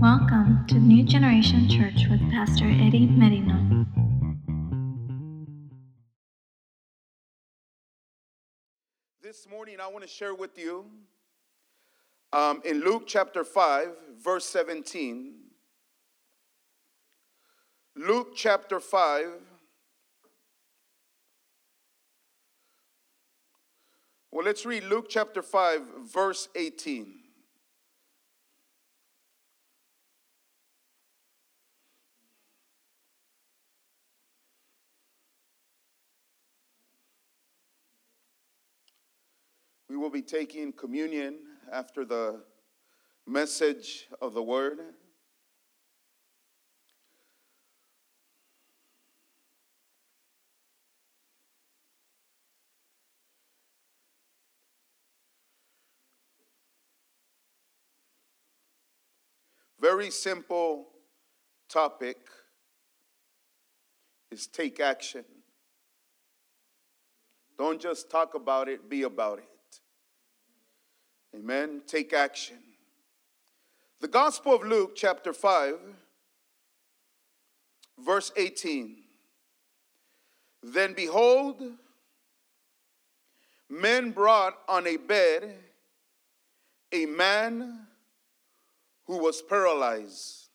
Welcome to New Generation Church with Pastor Eddie Merino. This morning, I want to share with you um, in Luke chapter 5, verse 17. Luke chapter 5, well, let's read Luke chapter 5, verse 18. We will be taking communion after the message of the word. Very simple topic is take action. Don't just talk about it, be about it. Amen. Take action. The Gospel of Luke, chapter 5, verse 18. Then behold, men brought on a bed a man who was paralyzed,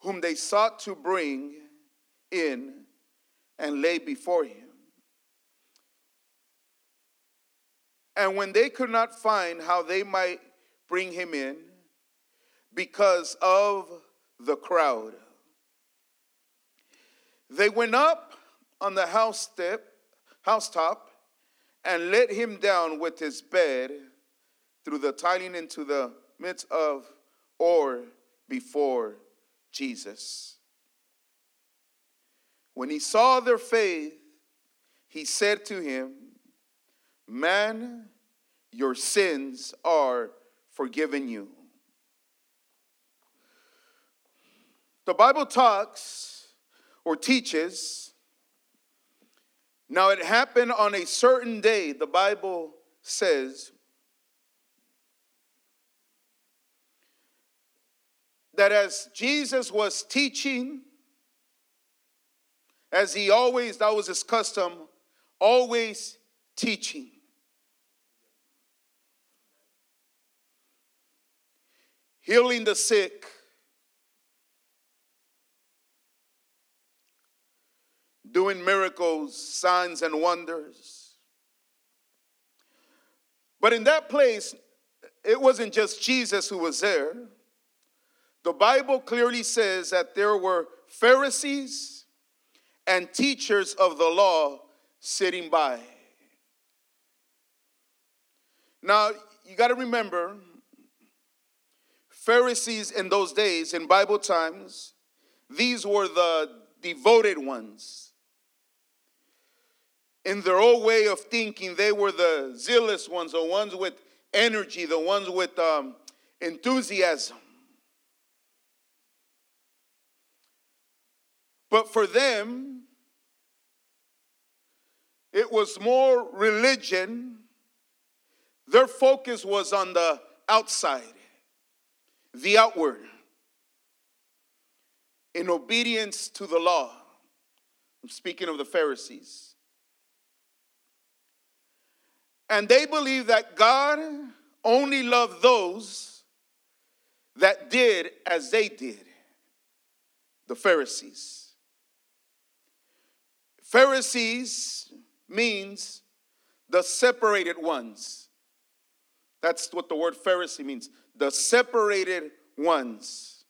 whom they sought to bring in and lay before him. And when they could not find how they might bring him in because of the crowd, they went up on the house step, housetop, and let him down with his bed through the tiling into the midst of or before Jesus. When he saw their faith, he said to him, Man, your sins are forgiven you. The Bible talks or teaches, now it happened on a certain day, the Bible says, that as Jesus was teaching, as he always, that was his custom, always teaching. Healing the sick, doing miracles, signs, and wonders. But in that place, it wasn't just Jesus who was there. The Bible clearly says that there were Pharisees and teachers of the law sitting by. Now, you got to remember, Pharisees in those days, in Bible times, these were the devoted ones. In their old way of thinking, they were the zealous ones, the ones with energy, the ones with um, enthusiasm. But for them, it was more religion. Their focus was on the outside the outward in obedience to the law. I'm speaking of the Pharisees. And they believe that God only loved those that did as they did, the Pharisees. Pharisees means the separated ones. That's what the word Pharisee means the separated ones.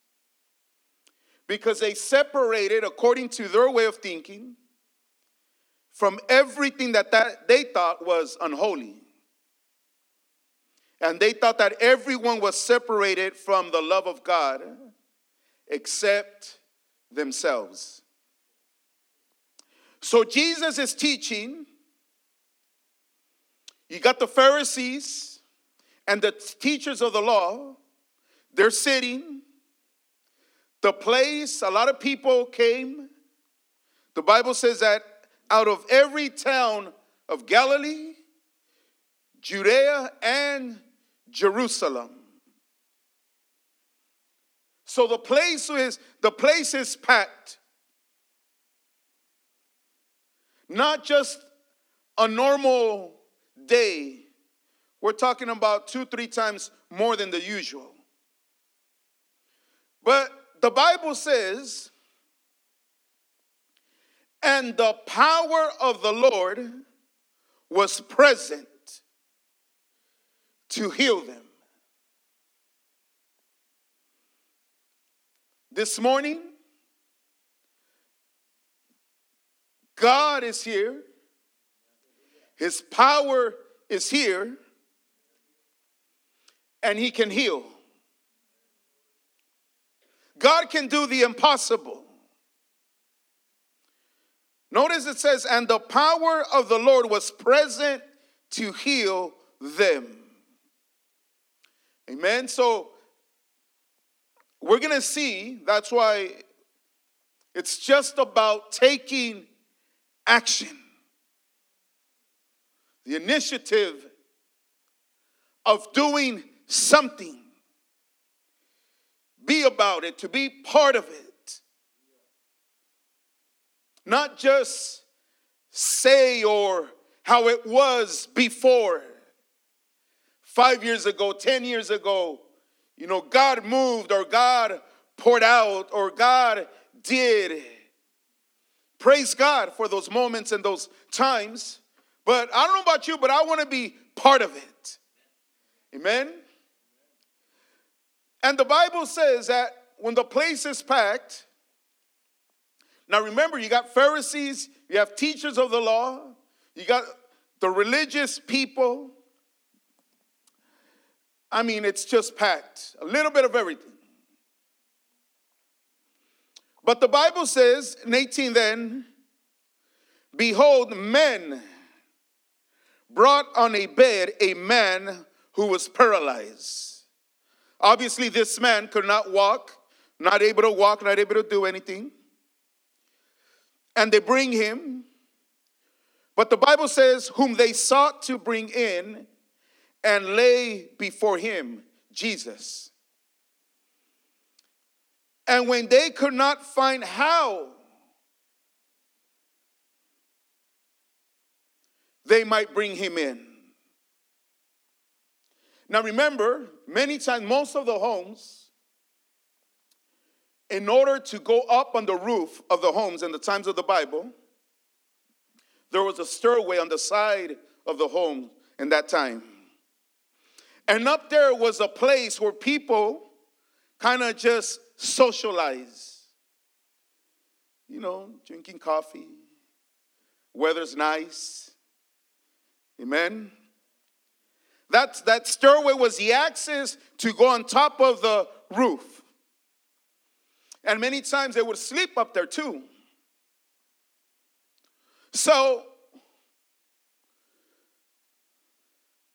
Because they separated, according to their way of thinking, from everything that, that they thought was unholy. And they thought that everyone was separated from the love of God except themselves. So Jesus is teaching. You got the Pharisees and the teachers of the law, they're sitting. The place, a lot of people came. The Bible says that out of every town of Galilee, Judea, and Jerusalem. So the place is the place is packed. Not just a normal day. We're talking about two, three times more than the usual. But the Bible says, and the power of the Lord was present to heal them. This morning, God is here. His power is here. And He can heal. God can do the impossible. Notice it says, and the power of the Lord was present to heal them. Amen. So we're going to see, that's why it's just about taking action. The initiative of doing something. Be about it, to be part of it. Not just say or how it was before. Five years ago, 10 years ago, you know, God moved or God poured out or God did. Praise God for those moments and those times. But I don't know about you, but I want to be part of it. Amen. And the Bible says that when the place is packed, now remember, you got Pharisees, you have teachers of the law, you got the religious people. I mean, it's just packed, a little bit of everything. But the Bible says in 18 then, behold, men brought on a bed a man who was paralyzed. Obviously, this man could not walk, not able to walk, not able to do anything. And they bring him. But the Bible says, whom they sought to bring in and lay before him Jesus. And when they could not find how they might bring him in. Now remember, many times, most of the homes, in order to go up on the roof of the homes in the times of the Bible, there was a stairway on the side of the home in that time. And up there was a place where people kind of just socialize. You know, drinking coffee, weather's nice. Amen. That, that stairway was the access to go on top of the roof. And many times they would sleep up there too. So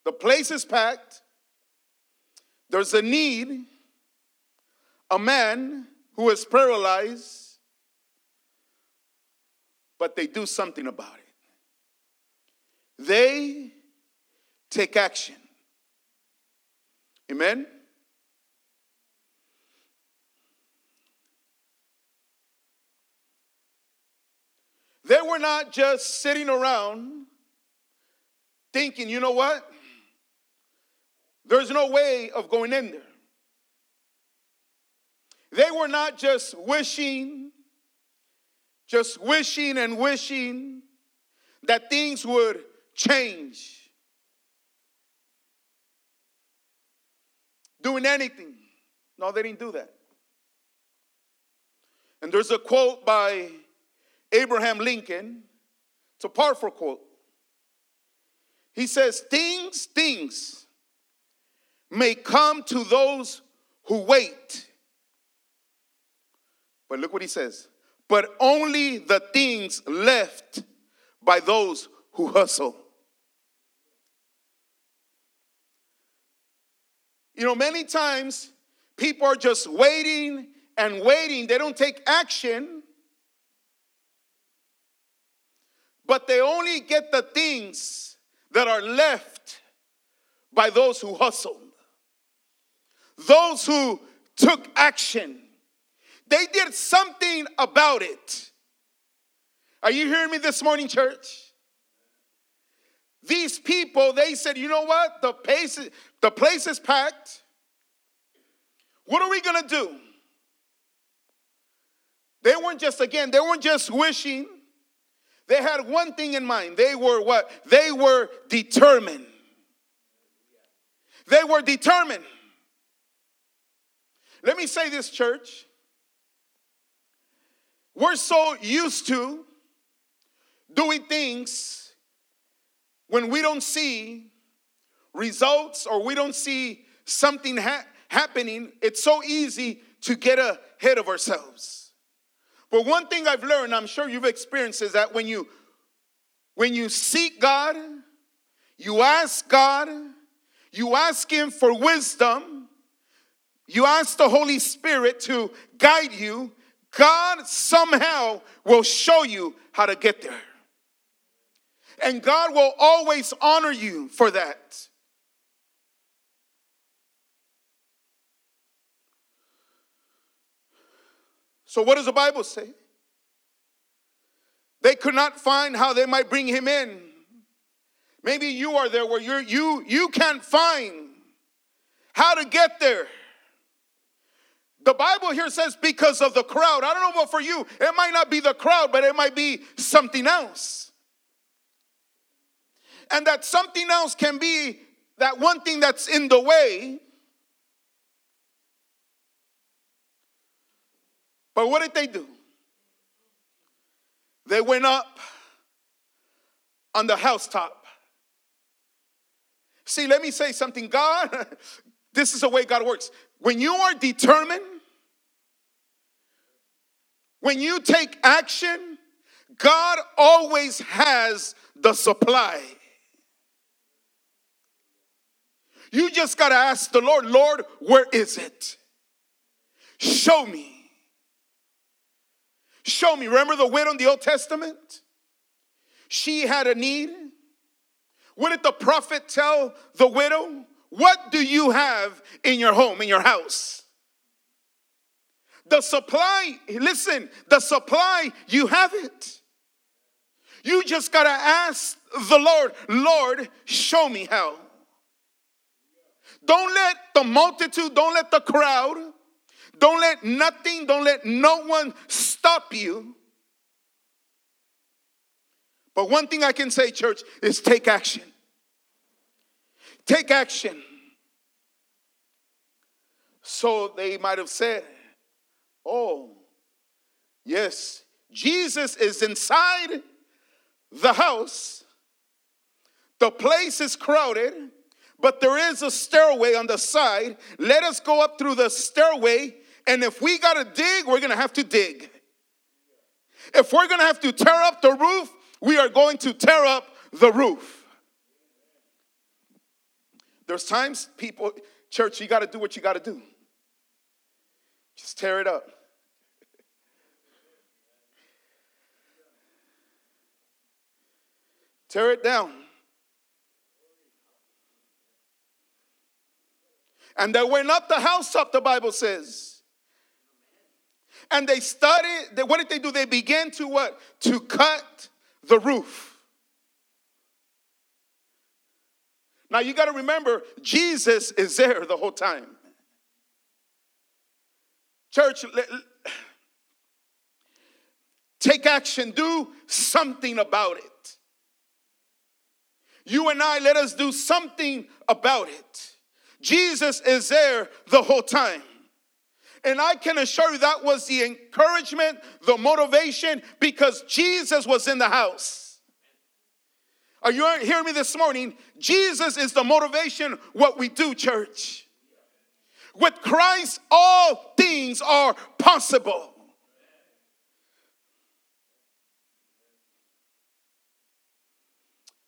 the place is packed. There's a need. A man who is paralyzed, but they do something about it. They take action. Amen? They were not just sitting around thinking, you know what? There's no way of going in there. They were not just wishing, just wishing and wishing that things would change. Doing anything. No, they didn't do that. And there's a quote by Abraham Lincoln. It's a powerful quote. He says, Things, things may come to those who wait. But look what he says. But only the things left by those who hustle. You know, many times people are just waiting and waiting, they don't take action. But they only get the things that are left by those who hustled, those who took action. They did something about it. Are you hearing me this morning, church? These people, they said, you know what? The place, the place is packed. What are we going to do? They weren't just, again, they weren't just wishing. They had one thing in mind. They were what? They were determined. They were determined. Let me say this, church. We're so used to doing things when we don't see results or we don't see something ha- happening. It's so easy to get ahead of ourselves. But one thing I've learned, I'm sure you've experienced, is that when you when you seek God, you ask God, you ask Him for wisdom, you ask the Holy Spirit to guide you, God somehow will show you how to get there. And God will always honor you for that. So, what does the Bible say? They could not find how they might bring him in. Maybe you are there where you're, you you can't find how to get there. The Bible here says because of the crowd. I don't know what for you. It might not be the crowd, but it might be something else. And that something else can be that one thing that's in the way. But what did they do? They went up on the housetop. See, let me say something. God, this is the way God works. When you are determined, when you take action, God always has the supply. You just got to ask the Lord, Lord, where is it? Show me. Show me. Remember the widow in the Old Testament? She had a need. What did the prophet tell the widow? What do you have in your home, in your house? The supply, listen, the supply, you have it. You just got to ask the Lord, Lord, show me how. Don't let the multitude, don't let the crowd, don't let nothing, don't let no one stop you. But one thing I can say, church, is take action. Take action. So they might have said, Oh, yes, Jesus is inside the house. The place is crowded, but there is a stairway on the side. Let us go up through the stairway, and if we got to dig, we're going to have to dig. If we're going to have to tear up the roof, we are going to tear up the roof. There's times, people, church, you got to do what you got to do. Just tear it up. Tear it down. And they went up the house up, the Bible says. And they started, what did they do? They began to what? To cut the roof. Now you got to remember, Jesus is there the whole time. Church, take action, do something about it. You and I, let us do something about it. Jesus is there the whole time. And I can assure you that was the encouragement, the motivation, because Jesus was in the house. Are you hearing me this morning? Jesus is the motivation, what we do, church. With Christ, all things are possible.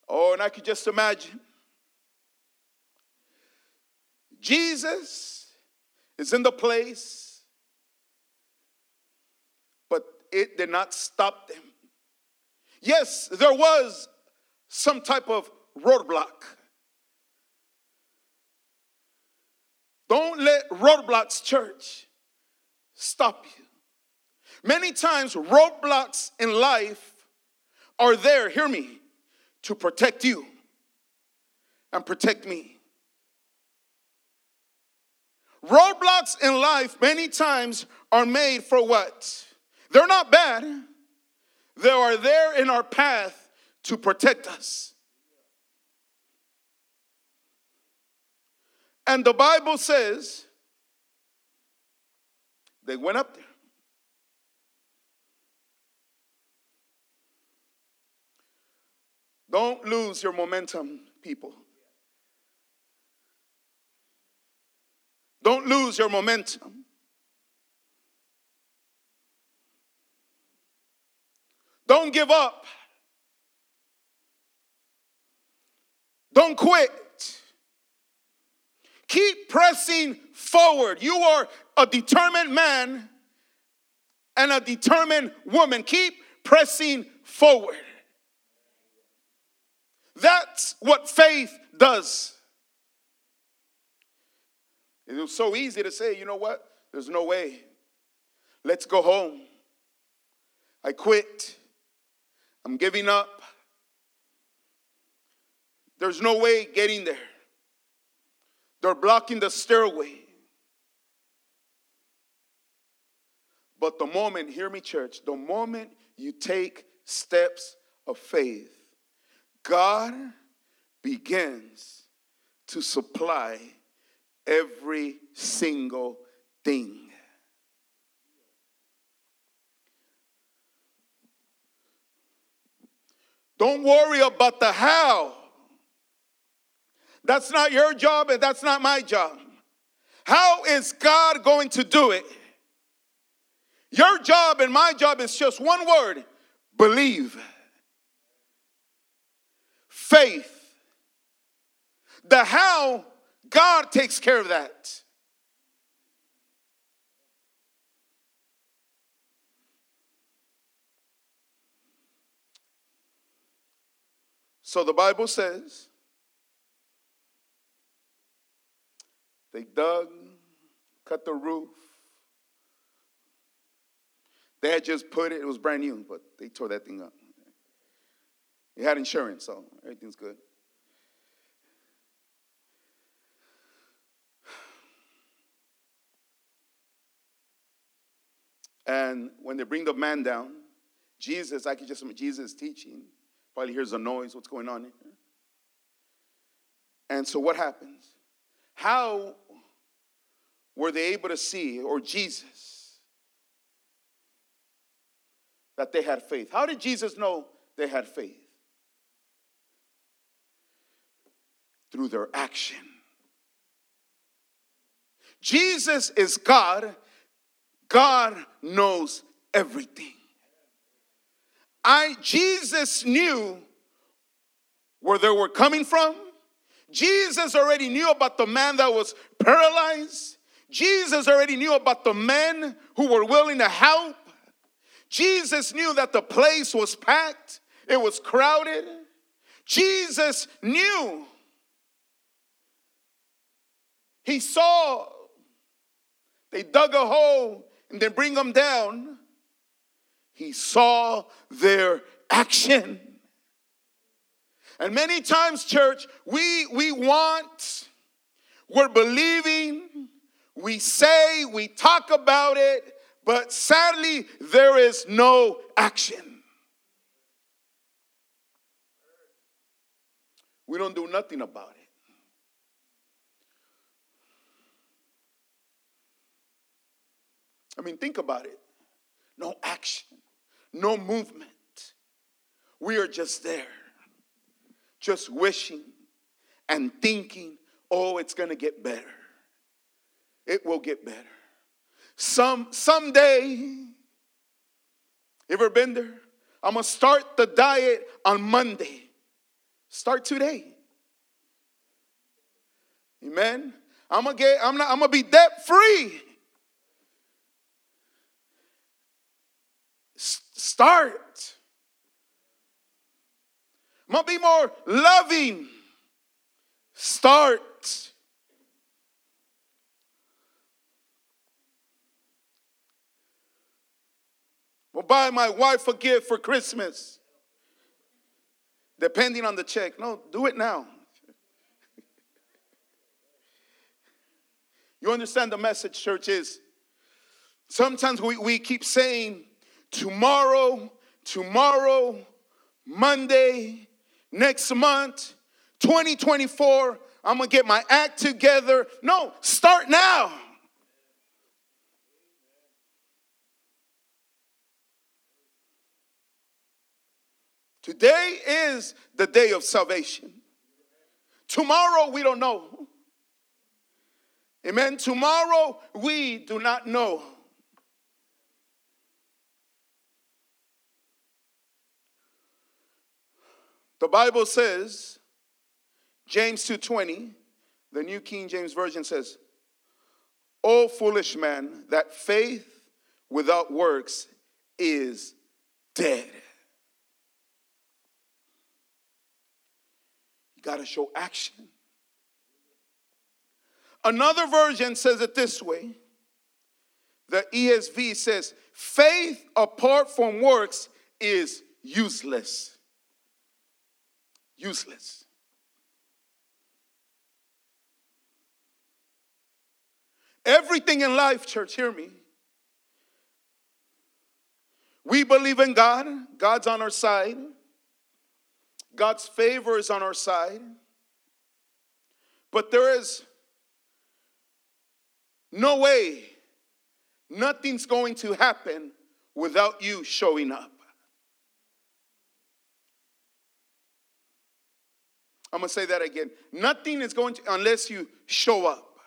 Oh, and I could just imagine Jesus is in the place, but it did not stop them. Yes, there was some type of roadblock. Don't let roadblocks, church, stop you. Many times, roadblocks in life are there, hear me, to protect you and protect me. Roadblocks in life many times are made for what? They're not bad. They are there in our path to protect us. And the Bible says they went up there. Don't lose your momentum, people. Don't lose your momentum. Don't give up. Don't quit. Keep pressing forward. You are a determined man and a determined woman. Keep pressing forward. That's what faith does. It was so easy to say, you know what? There's no way. Let's go home. I quit. I'm giving up. There's no way getting there. They're blocking the stairway. But the moment, hear me, church, the moment you take steps of faith, God begins to supply every single thing. Don't worry about the how. That's not your job and that's not my job. How is God going to do it? Your job and my job is just one word believe. Faith. The how God takes care of that. So the Bible says they dug, cut the roof. They had just put it, it was brand new, but they tore that thing up. It had insurance, so everything's good. And when they bring the man down, Jesus, I could just Jesus teaching, probably hears a noise, what's going on here? And so what happens? How were they able to see, or Jesus, that they had faith? How did Jesus know they had faith? Through their action. Jesus is God God knows everything. I Jesus knew where they were coming from. Jesus already knew about the man that was paralyzed. Jesus already knew about the men who were willing to help. Jesus knew that the place was packed, it was crowded. Jesus knew. He saw they dug a hole and then bring them down, he saw their action. And many times, church, we, we want, we're believing, we say, we talk about it, but sadly, there is no action. We don't do nothing about it. I mean, think about it. No action, no movement. We are just there, just wishing and thinking, oh, it's going to get better. It will get better. Some someday, ever been there? I'm gonna start the diet on Monday. Start today. Amen. I'm gonna get, I'm not, I'm gonna be debt free. Start. I'm gonna be more loving. Start. buy my wife a gift for Christmas. Depending on the check. No, do it now. You understand the message, church, is sometimes we, we keep saying tomorrow, tomorrow, Monday, next month, 2024, I'm gonna get my act together. No, start now. Today is the day of salvation. Tomorrow, we don't know. Amen. Tomorrow, we do not know. The Bible says, James 2:20, the New King James Version says, "O foolish man, that faith without works is dead." You got to show action. Another version says it this way. The ESV says, faith apart from works is useless. Useless. Everything in life, church, hear me. We believe in God, God's on our side, God's favor is on our side. But there is no way, nothing's going to happen without you showing up. I'm going to say that again. Nothing is going to, unless you show up.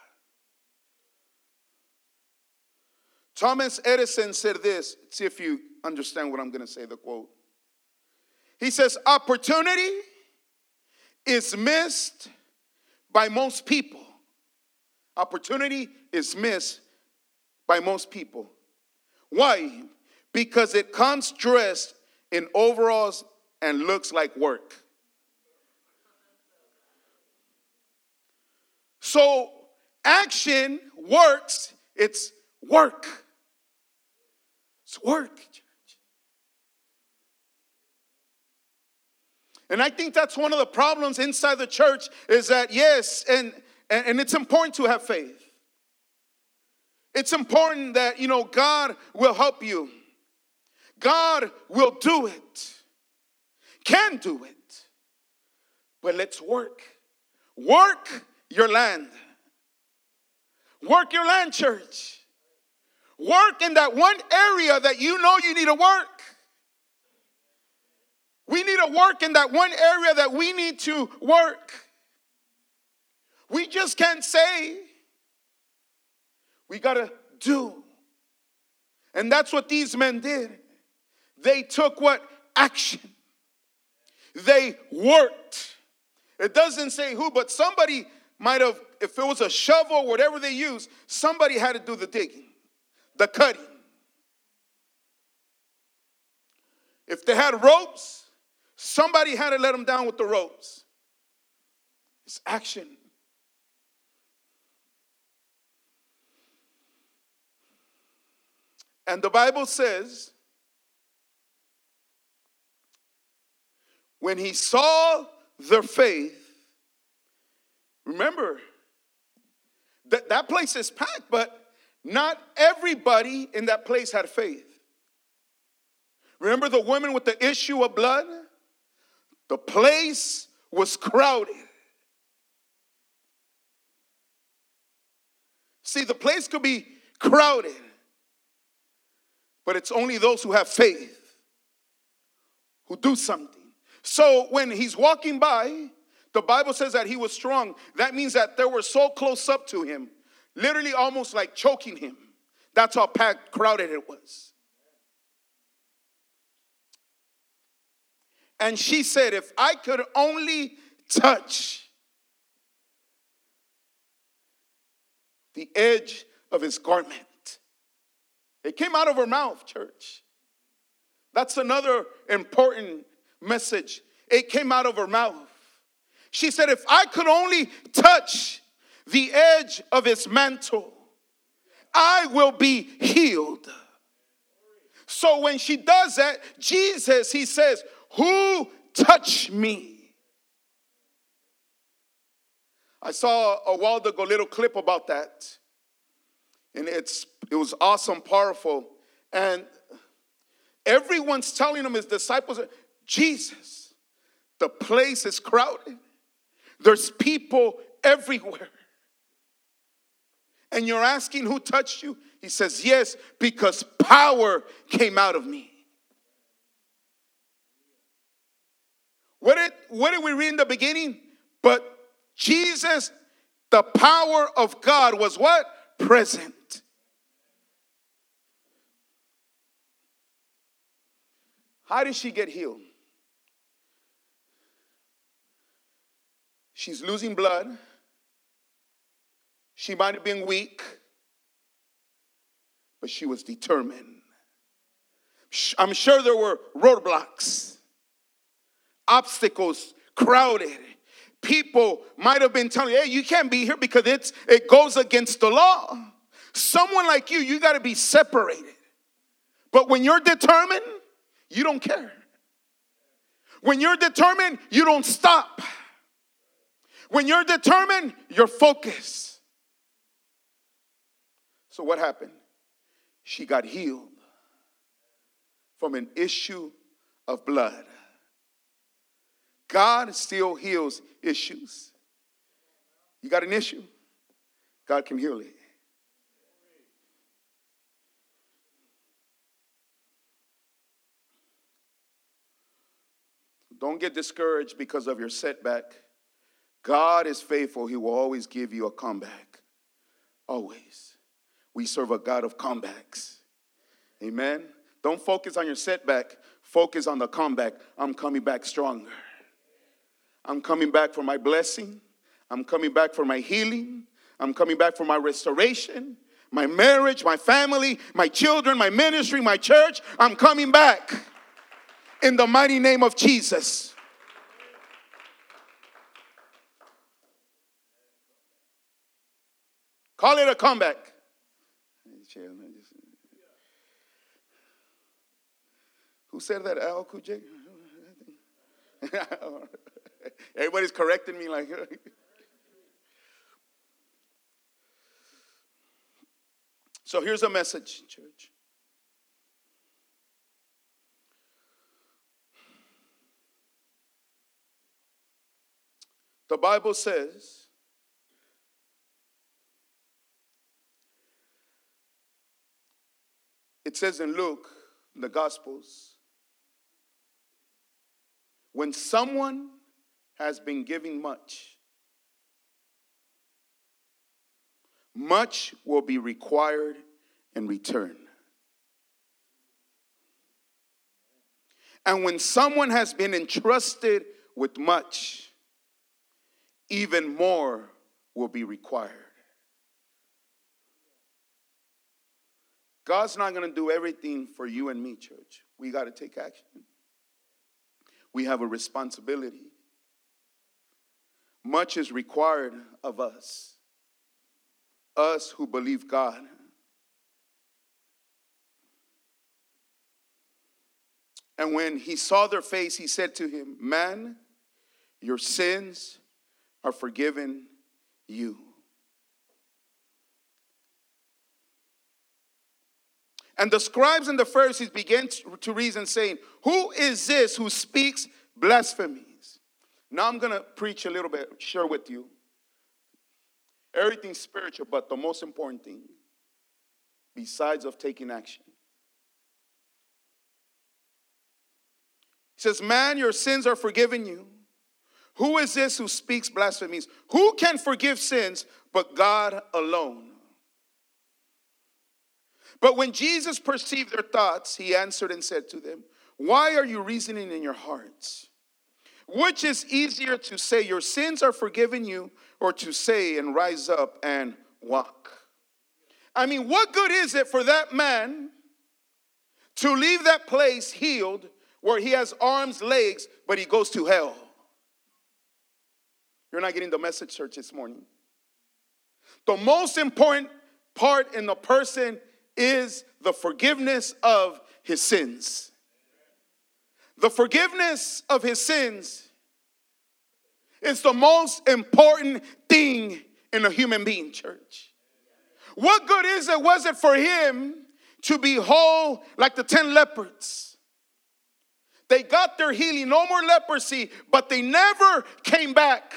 Thomas Edison said this. See if you understand what I'm going to say, the quote. He says, Opportunity is missed by most people. Opportunity is missed by most people. Why? Because it comes dressed in overalls and looks like work. So, action works, it's work. It's work. And I think that's one of the problems inside the church is that, yes, and, and, and it's important to have faith. It's important that, you know, God will help you. God will do it, can do it. But let's work. Work your land. Work your land, church. Work in that one area that you know you need to work. We need to work in that one area that we need to work. We just can't say, we got to do. And that's what these men did. They took what? Action. They worked. It doesn't say who, but somebody might have, if it was a shovel, or whatever they used, somebody had to do the digging, the cutting. If they had ropes, Somebody had to let them down with the ropes. It's action. And the Bible says, when he saw their faith, remember, that, that place is packed, but not everybody in that place had faith. Remember the woman with the issue of blood? The place was crowded. See, the place could be crowded, but it's only those who have faith who do something. So when he's walking by, the Bible says that he was strong. That means that they were so close up to him, literally almost like choking him. That's how packed, crowded it was. And she said, If I could only touch the edge of his garment. It came out of her mouth, church. That's another important message. It came out of her mouth. She said, If I could only touch the edge of his mantle, I will be healed. So when she does that, Jesus, he says, Who touched me? I saw a while ago a little clip about that. And it's it was awesome, powerful. And everyone's telling him, his disciples, Jesus, the place is crowded. There's people everywhere. And you're asking who touched you? He says, Yes, because power came out of me. What did, what did we read in the beginning? But Jesus, the power of God was what? Present. How did she get healed? She's losing blood. She might have been weak, but she was determined. I'm sure there were roadblocks, obstacles, crowded. People might have been telling hey, you can't be here because it's, it goes against the law. Someone like you, you got to be separated. But when you're determined, you don't care. When you're determined, you don't stop. When you're determined, you're focused. So, what happened? She got healed from an issue of blood. God still heals issues. You got an issue, God can heal it. Don't get discouraged because of your setback. God is faithful. He will always give you a comeback. Always. We serve a God of comebacks. Amen. Don't focus on your setback. Focus on the comeback. I'm coming back stronger. I'm coming back for my blessing. I'm coming back for my healing. I'm coming back for my restoration, my marriage, my family, my children, my ministry, my church. I'm coming back in the mighty name of Jesus. Call it a comeback. Who said that? Al Kuj? Everybody's correcting me like. so here's a message, church. The Bible says, it says in Luke, in the Gospels, when someone has been giving much, much will be required in return. And when someone has been entrusted with much, even more will be required. God's not going to do everything for you and me, church. We got to take action. We have a responsibility. Much is required of us, us who believe God. And when he saw their face, he said to him, Man, your sins are forgiven you. And the scribes and the Pharisees began to reason, saying, Who is this who speaks blasphemies? Now I'm going to preach a little bit, share with you. Everything spiritual, but the most important thing, besides of taking action. He says, Man, your sins are forgiven you. Who is this who speaks blasphemies? Who can forgive sins but God alone? But when Jesus perceived their thoughts, he answered and said to them, Why are you reasoning in your hearts? Which is easier to say, Your sins are forgiven you, or to say, and rise up and walk? I mean, what good is it for that man to leave that place healed where he has arms, legs, but he goes to hell? You're not getting the message, church, this morning. The most important part in the person is the forgiveness of his sins. The forgiveness of his sins is the most important thing in a human being, church. What good is it, was it for him to be whole like the 10 leopards? They got their healing, no more leprosy, but they never came back.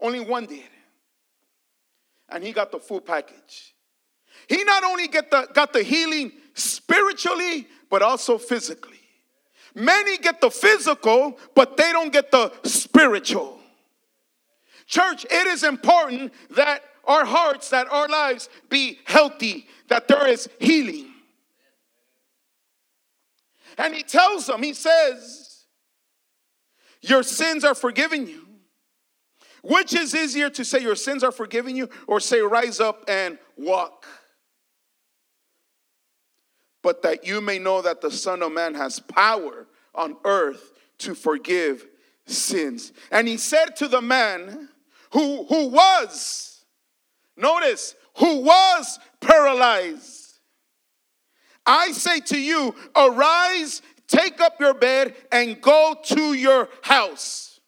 Only one did. And he got the full package. He not only get the, got the healing spiritually, but also physically. Many get the physical, but they don't get the spiritual. Church, it is important that our hearts, that our lives be healthy, that there is healing. And he tells them, he says, Your sins are forgiven you. Which is easier to say, Your sins are forgiven you, or say, Rise up and walk? But that you may know that the Son of Man has power on earth to forgive sins. And he said to the man who, who was, notice, who was paralyzed, I say to you, arise, take up your bed, and go to your house.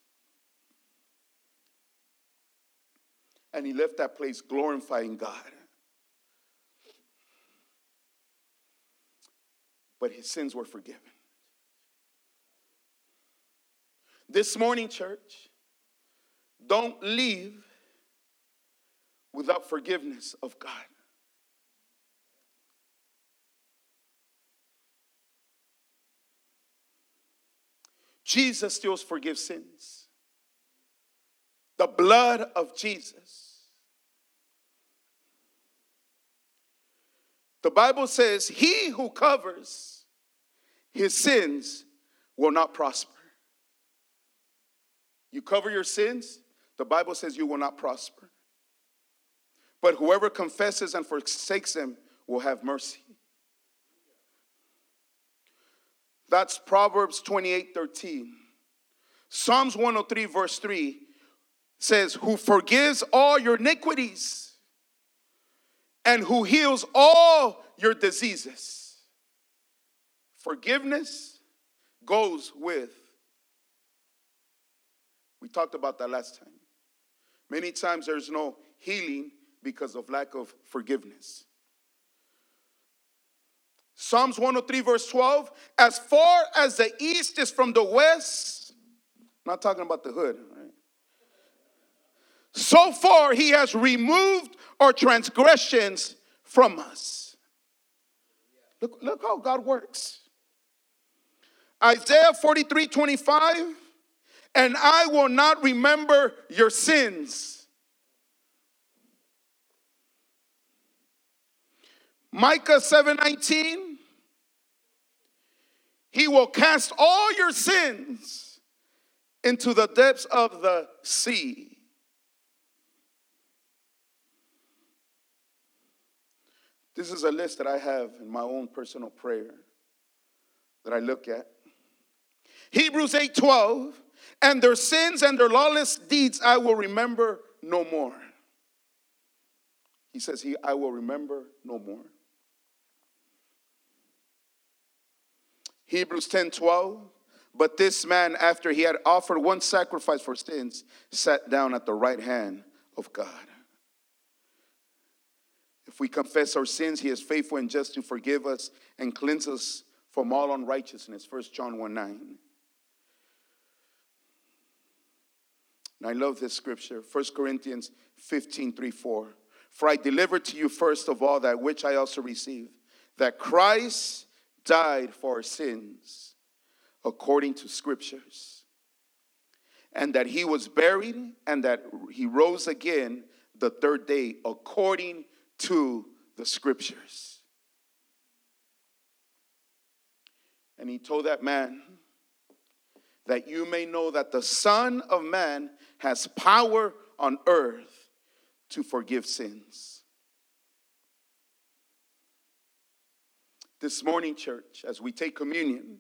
And he left that place glorifying God. But his sins were forgiven. This morning, church, don't leave without forgiveness of God. Jesus still forgives sins. The blood of Jesus. The Bible says, He who covers his sins will not prosper. You cover your sins, the Bible says you will not prosper. But whoever confesses and forsakes them will have mercy. That's Proverbs 28 13. Psalms 103, verse 3 says, Who forgives all your iniquities and who heals all your diseases. Forgiveness goes with. We talked about that last time. Many times there's no healing because of lack of forgiveness. Psalms 103, verse 12. As far as the east is from the west, not talking about the hood? So far, he has removed our transgressions from us. Look, look how God works. Isaiah 43, 25. And I will not remember your sins. Micah 7:19 he will cast all your sins into the depths of the sea. This is a list that I have in my own personal prayer that I look at. Hebrews 8:12 and their sins and their lawless deeds I will remember no more. He says he I will remember no more. Hebrews 10 12. But this man, after he had offered one sacrifice for sins, sat down at the right hand of God. If we confess our sins, he is faithful and just to forgive us and cleanse us from all unrighteousness. 1 John 1 9. And I love this scripture, 1 Corinthians 15 3 4. For I delivered to you first of all that which I also received, that Christ died for our sins according to scriptures, and that he was buried, and that he rose again the third day according to the scriptures. And he told that man that you may know that the Son of Man has power on earth to forgive sins. this morning, church, as we take communion,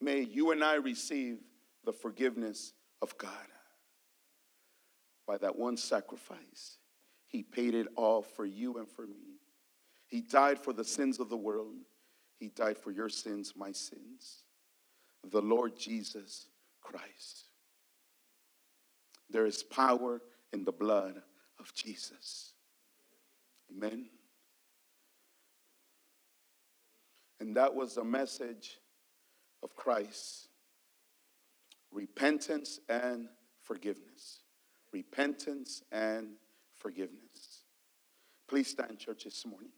may you and I receive the forgiveness of God by that one sacrifice He paid it all for you and for me. He died for the sins of the world. He died for your sins, my sins. The Lord Jesus Christ. There is power in the blood of Jesus. Amen. And that was the message of Christ repentance and forgiveness. Repentance and forgiveness. Please stand, church, this morning.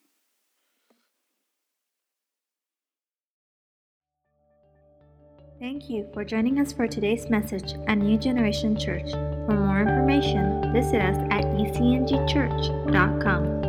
Thank you for joining us for today's message at New Generation Church. For more information, visit us at ecngchurch.com.